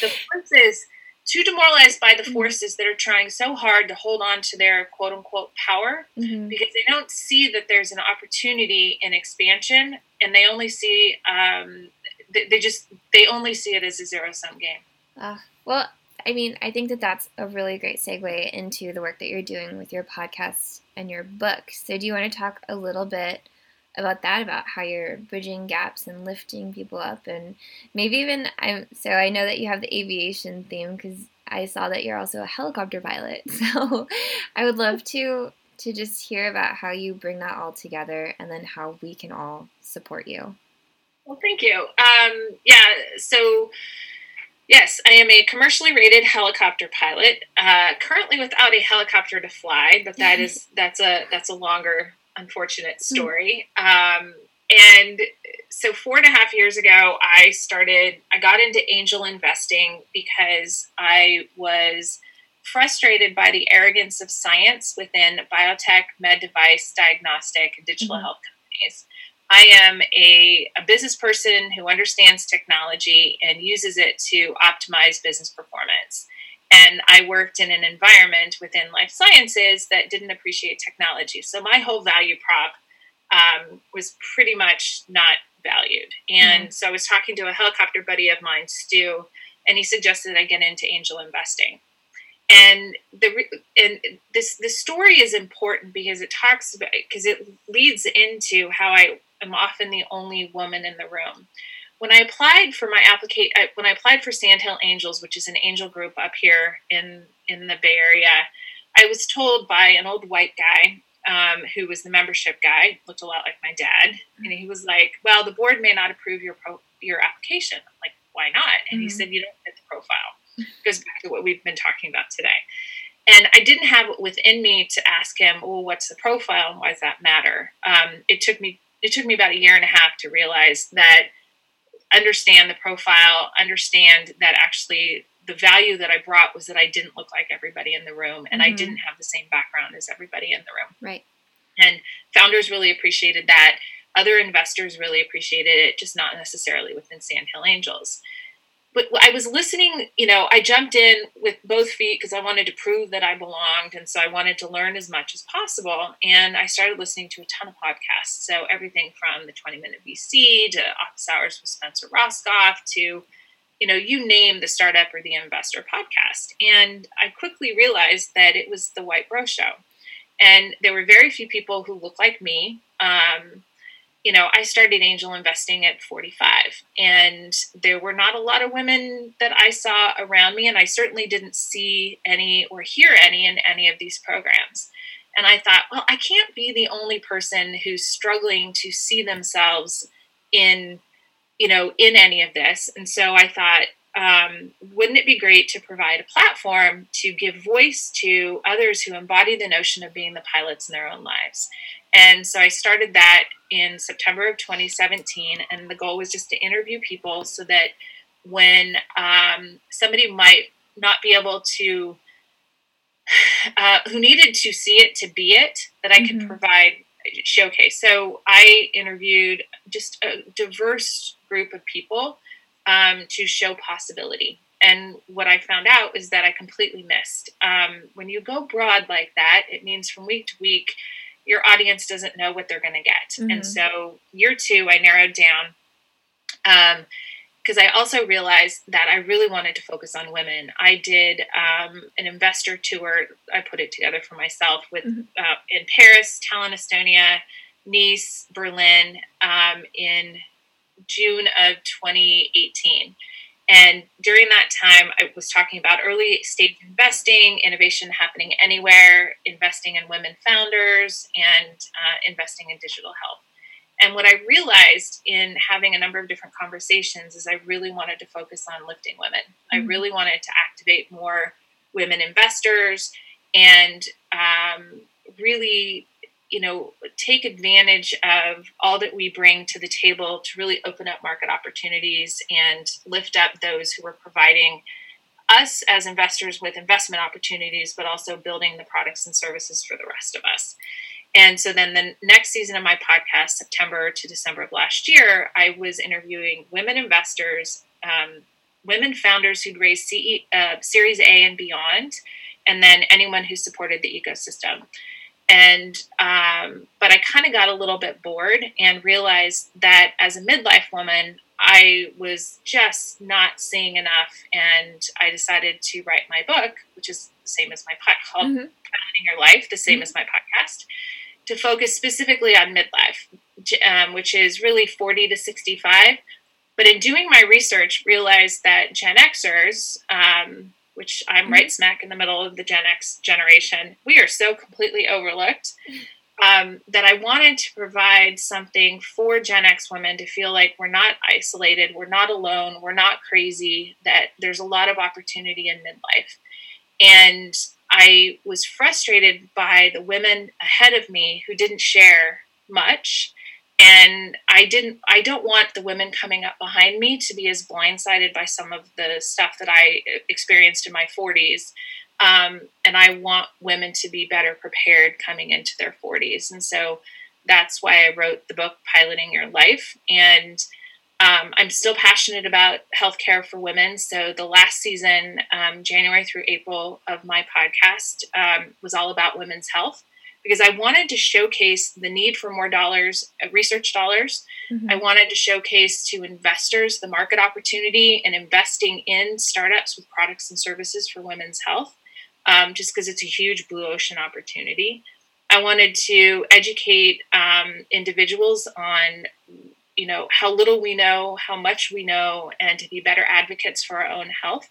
the forces too demoralized by the mm-hmm. forces that are trying so hard to hold on to their quote unquote power mm-hmm. because they don't see that there's an opportunity in expansion and they only see um, they, they, just they only see it as a zero sum game uh, well i mean i think that that's a really great segue into the work that you're doing with your podcast and your book. So do you want to talk a little bit about that about how you're bridging gaps and lifting people up and maybe even i'm so i know that you have the aviation theme because i saw that you're also a helicopter pilot. <laughs> So i would love to to just hear about how you bring that all together and then how we can all support you. Well thank you. Um, yeah so Yes, I am a commercially rated helicopter pilot. Uh, currently without a helicopter to fly, but that <laughs> is that's a that's a longer unfortunate hmm. story. Um, and so four and a half years ago, I started, I got into angel investing because I was frustrated by the arrogance of science within biotech, med device, diagnostic, and digital mm-hmm. health companies. I am a, a business person who understands technology and uses it to optimize business performance. And I worked in an environment within life sciences that didn't appreciate technology. So my whole value prop um, was pretty much not valued. And mm so I was talking to a helicopter buddy of mine, Stu, and he suggested I get into angel investing. And the and this the story is important because it talks about because it leads into how I am often the only woman in the room when I applied for my application, when I applied for Sandhill Angels, which is an angel group up here in in the Bay Area, I was told by an old white guy um, who was the membership guy, looked a lot like my dad, and he was like, "Well, the board may not approve your pro- your application." I'm like, "Why not?" And mm-hmm. he said, "You don't fit the profile." It Goes back to what we've been talking about today. And I didn't have it within me to ask him, "Well, what's the profile and why does that matter?" Um, it took me it took me about a year and a half to realize that understand the profile, understand that actually the value that I brought was that I didn't look like everybody in the room and mm-hmm. I didn't have the same background as everybody in the room. Right. And founders really appreciated that. Other investors really appreciated it, just not necessarily within Sandhill Angels but I was listening, you know, I jumped in with both feet because I wanted to prove that I belonged. And so I wanted to learn as much as possible. And I started listening to a ton of podcasts. So everything from the 20 minute VC to Office Hours with Spencer Rascoff to, you know, you name the startup or the investor podcast. And I quickly realized that it was the White Bro Show. And there were very few people who looked like me. Um, you know, I started angel investing at 45, and there were not a lot of women that I saw around me, and I certainly didn't see any or hear any in any of these programs. And I thought, well, I can't be the only person who's struggling to see themselves in, you know, in any of this. And so I thought, um, wouldn't it be great to provide a platform to give voice to others who embody the notion of being the pilots in their own lives? And so I started that in September of 2017, and the goal was just to interview people so that when um, somebody might not be able to, <sighs> uh, who needed to see it to be it, that I could mm-hmm. provide showcase. So I interviewed just a diverse group of people um, to show possibility. And what I found out is that I completely missed. Um, when you go broad like that, it means from week to week, your audience doesn't know what they're going to get. Mm-hmm. And so, year two, I narrowed down because um, I also realized that I really wanted to focus on women. I did um, an investor tour, I put it together for myself with mm-hmm. uh, in Paris, Tallinn, Estonia, Nice, Berlin um, in June of 2018. And during that time, I was talking about early stage investing, innovation happening anywhere, investing in women founders, and uh, investing in digital health. And what I realized in having a number of different conversations is I really wanted to focus on lifting women. Mm-hmm. I really wanted to activate more women investors and um, really you know take advantage of all that we bring to the table to really open up market opportunities and lift up those who are providing us as investors with investment opportunities but also building the products and services for the rest of us. And so then the next season of my podcast september to december of last year i was interviewing women investors um, women founders who'd raised CE, uh, series a and beyond and then anyone who supported the ecosystem and um, but i kind of got a little bit bored and realized that as a midlife woman i was just not seeing enough and i decided to write my book which is the same as my podcast called mm-hmm. your life the same mm-hmm. as my podcast to focus specifically on midlife um, which is really 40 to 65 but in doing my research realized that gen xers um, which I'm mm-hmm. right smack in the middle of the Gen X generation, we are so completely overlooked um, that I wanted to provide something for Gen X women to feel like we're not isolated, we're not alone, we're not crazy, that there's a lot of opportunity in midlife. And I was frustrated by the women ahead of me who didn't share much and i didn't i don't want the women coming up behind me to be as blindsided by some of the stuff that i experienced in my 40s um, and i want women to be better prepared coming into their 40s and so that's why i wrote the book piloting your life. And um, i'm still passionate about healthcare for women. So the last season um, january through april of my podcast um, was all about women's health because I wanted to showcase the need for more dollars, uh, research dollars. Mm-hmm. I wanted to showcase to investors the market opportunity and investing in startups with products and services for women's health, um, just because it's a huge blue ocean opportunity. I wanted to educate um, individuals on, you know, how little we know, how much we know, and to be better advocates for our own health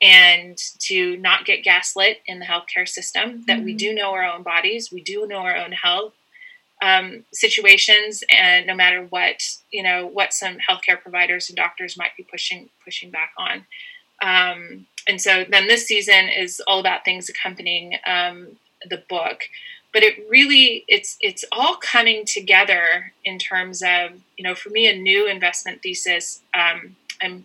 and to not get gaslit in the healthcare system that mm-hmm. we do know our own bodies we do know our own health um, situations and no matter what you know what some healthcare providers and doctors might be pushing pushing back on um, and so then this season is all about things accompanying um, the book but it really it's it's all coming together in terms of you know for me a new investment thesis um, i'm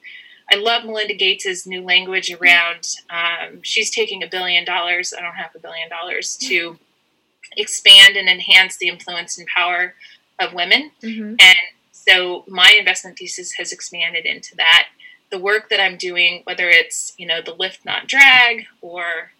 I love Melinda Gates's new language around. Um, she's taking a billion dollars. I don't have a billion dollars to expand and enhance the influence and power of women. Mm-hmm. And so my investment thesis has expanded into that. The work that I'm doing, whether it's you know the lift not drag or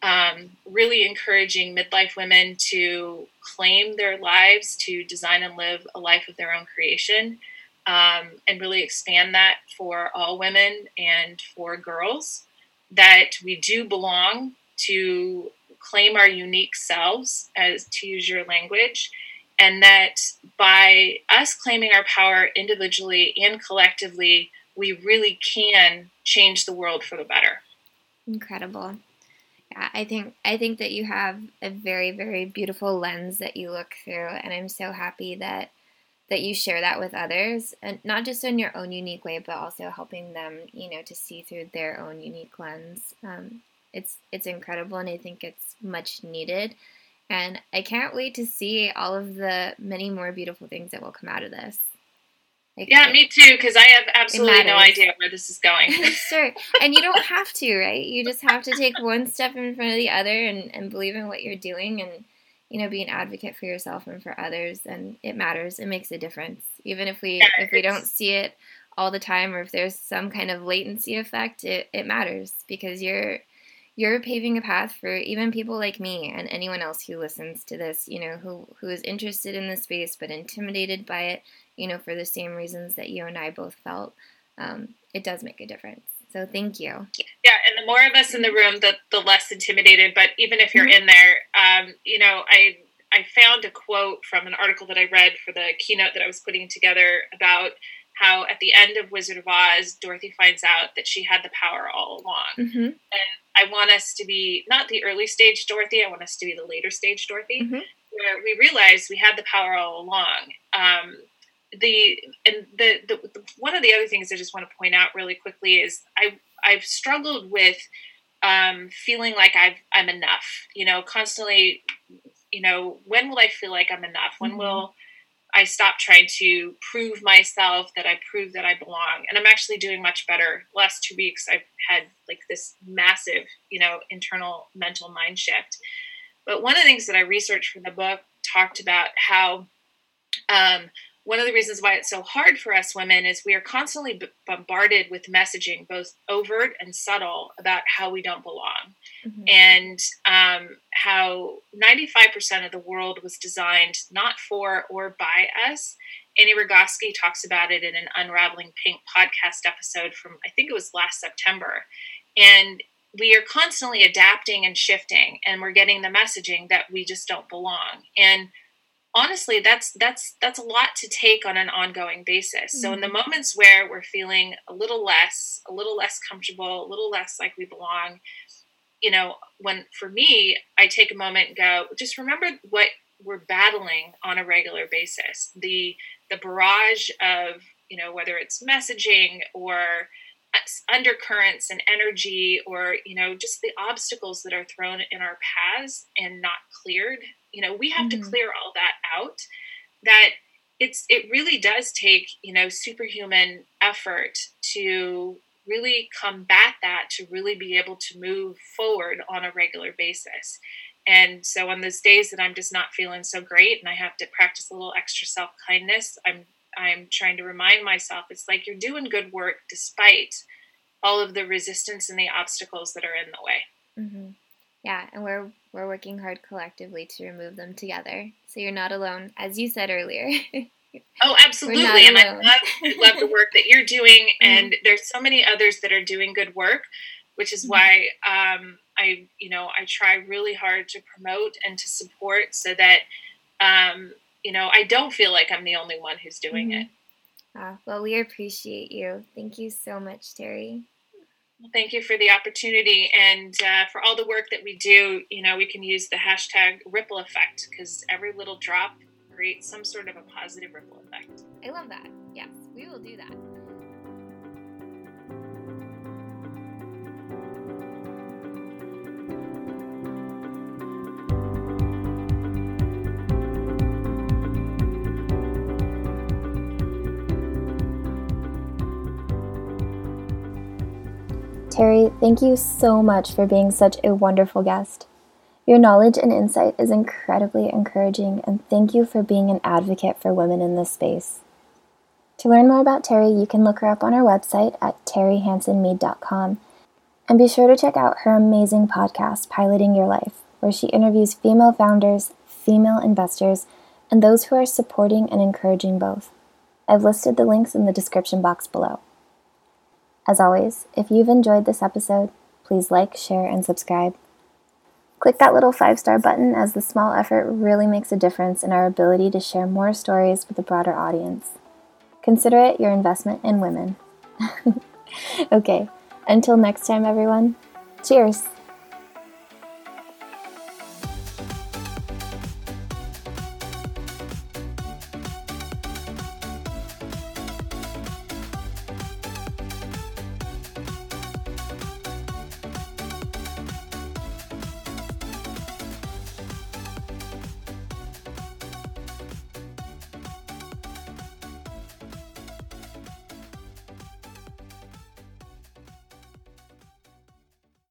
um, really encouraging midlife women to claim their lives, to design and live a life of their own creation um, and really expand that for all women and for girls that we do belong to claim our unique selves as to use your language and that by us claiming our power individually and collectively, we really can change the world for the better. Incredible. Yeah, I think I think that you have a very very beautiful lens that you look through and I'm so happy that that you share that with others and not just in your own unique way but also helping them, you know, to see through their own unique lens. Um, it's it's incredible and I think it's much needed. And I can't wait to see all of the many more beautiful things that will come out of this. Like, yeah, it, me too, because I have absolutely no idea where this is going. <laughs> sure. And you don't have to, right? You just have to take one step in front of the other and, and believe in what you're doing and, you know, be an advocate for yourself and for others. And it matters. It makes a difference. Even if we if we don't see it all the time or if there's some kind of latency effect, it, it matters because you're you're paving a path for even people like me and anyone else who listens to this, you know, who who is interested in this space but intimidated by it, you know, for the same reasons that you and I both felt. Um, it does make a difference. So thank you. Yeah, and the more of us in the room, the the less intimidated. But even if you're mm-hmm. in there, um, you know, I I found a quote from an article that I read for the keynote that I was putting together about how at the end of Wizard of Oz, Dorothy finds out that she had the power all along. Mm-hmm. And I want us to be not the early stage Dorothy, I want us to be the later stage Dorothy, mm-hmm. where we realize we had the power all along. Um, the and the, the, the, one of the other things I just want to point out really quickly is I I've struggled with um, feeling like I've I'm enough. You know, constantly. You know, when will I feel like I'm enough? When mm-hmm. will I stop trying to prove myself that I prove that I belong. And I'm actually doing much better. Last two weeks, I've had like this massive, you know, internal mental mind shift. But one of the things that I researched for the book talked about how um, one of the reasons why it's so hard for us women is we are constantly b- bombarded with messaging, both overt and subtle, about how we don't belong. Mm-hmm. And um, how 95% of the world was designed not for or by us. Annie Rogoski talks about it in an Unraveling Pink podcast episode from, I think it was last September. And we are constantly adapting and shifting, and we're getting the messaging that we just don't belong. And honestly that's that's that's a lot to take on an ongoing basis so in the mm-hmm. moments where we're feeling a little less a little less comfortable a little less like we belong you know when for me i take a moment and go just remember what we're battling on a regular basis the the barrage of you know whether it's messaging or undercurrents and energy or you know just the obstacles that are thrown in our paths and not cleared you know we have mm-hmm. to clear all that out that it's it really does take you know superhuman effort to really combat that to really be able to move forward on a regular basis and so on those days that i'm just not feeling so great and i have to practice a little extra self-kindness i'm I'm trying to remind myself it's like you're doing good work despite all of the resistance and the obstacles that are in the way. Mm-hmm. Yeah, and we're we're working hard collectively to remove them together. So you're not alone, as you said earlier. <laughs> oh, absolutely, and I love, love the work that you're doing. <laughs> Mm-hmm. And there's so many others that are doing good work, which is mm-hmm. why um, I, you know, I try really hard to promote and to support so that um, you know, I don't feel like I'm the only one who's doing mm-hmm. it. Ah, well, we appreciate you. Thank you so much, Terri. Well, thank you for the opportunity and uh, for all the work that we do. You know, we can use the hashtag ripple effect because every little drop creates some sort of a positive ripple effect. I love that. Yes, we will do that. Terri, thank you so much for being such a wonderful guest. Your knowledge and insight is incredibly encouraging, and thank you for being an advocate for women in this space. To learn more about Terri, you can look her up on our website at terrihansonmead.com. And be sure to check out her amazing podcast, Piloting Your Life, where she interviews female founders, female investors, and those who are supporting and encouraging both. I've listed the links in the description box below. As always, if you've enjoyed this episode, please like, share, and subscribe. Click that little five star button as the small effort really makes a difference in our ability to share more stories with a broader audience. Consider it your investment in women. <laughs> okay, until next time, everyone, cheers!